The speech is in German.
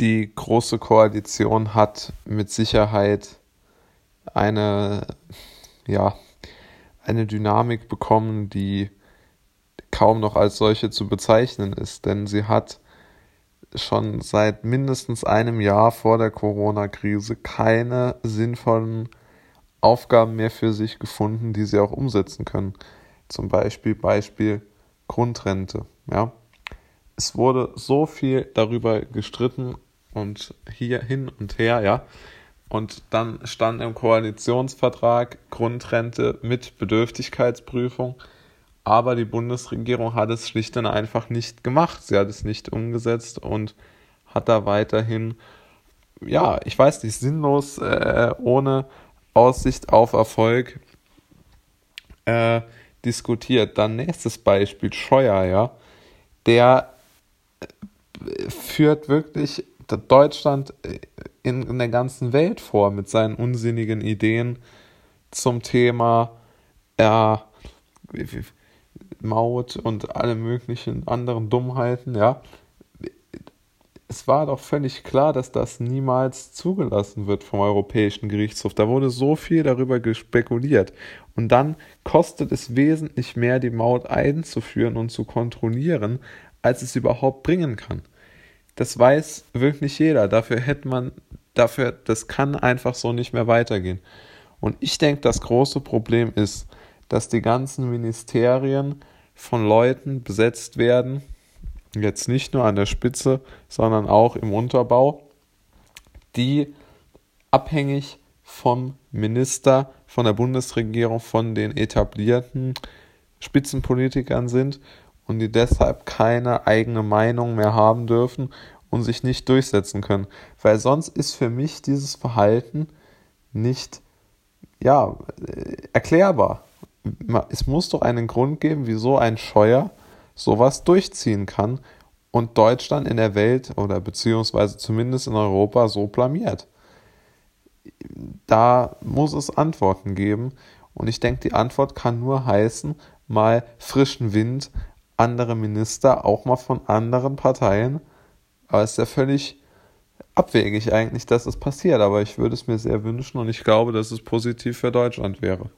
die Große Koalition hat mit Sicherheit eine, ja, eine Dynamik bekommen, die kaum noch als solche zu bezeichnen ist, denn sie hat schon seit mindestens einem Jahr vor der Corona-Krise keine sinnvollen Aufgaben mehr für sich gefunden, die sie auch umsetzen können. Zum Beispiel Beispiel Grundrente. Ja. Es wurde so viel darüber gestritten und hier hin und her, ja. Und dann stand im Koalitionsvertrag Grundrente mit Bedürftigkeitsprüfung. Aber die Bundesregierung hat es schlicht und einfach nicht gemacht. Sie hat es nicht umgesetzt und hat da weiterhin, ja, ich weiß nicht, sinnlos, äh, ohne Aussicht auf Erfolg äh, diskutiert. Dann nächstes Beispiel, Scheuer, ja. Der äh, führt wirklich Deutschland äh, in, in der ganzen Welt vor mit seinen unsinnigen Ideen zum Thema ja, Maut und alle möglichen anderen Dummheiten, ja. Es war doch völlig klar, dass das niemals zugelassen wird vom Europäischen Gerichtshof. Da wurde so viel darüber gespekuliert. Und dann kostet es wesentlich mehr, die Maut einzuführen und zu kontrollieren, als es überhaupt bringen kann. Das weiß wirklich jeder. Dafür hätte man dafür, das kann einfach so nicht mehr weitergehen. Und ich denke, das große Problem ist, dass die ganzen Ministerien von Leuten besetzt werden, jetzt nicht nur an der Spitze, sondern auch im Unterbau, die abhängig vom Minister, von der Bundesregierung, von den etablierten Spitzenpolitikern sind und die deshalb keine eigene Meinung mehr haben dürfen und sich nicht durchsetzen können. Weil sonst ist für mich dieses Verhalten nicht ja, äh, erklärbar. Es muss doch einen Grund geben, wieso ein Scheuer sowas durchziehen kann und Deutschland in der Welt oder beziehungsweise zumindest in Europa so blamiert. Da muss es Antworten geben und ich denke, die Antwort kann nur heißen, mal frischen Wind, andere Minister, auch mal von anderen Parteien aber es ist ja völlig abwegig eigentlich, dass es passiert. Aber ich würde es mir sehr wünschen und ich glaube, dass es positiv für Deutschland wäre.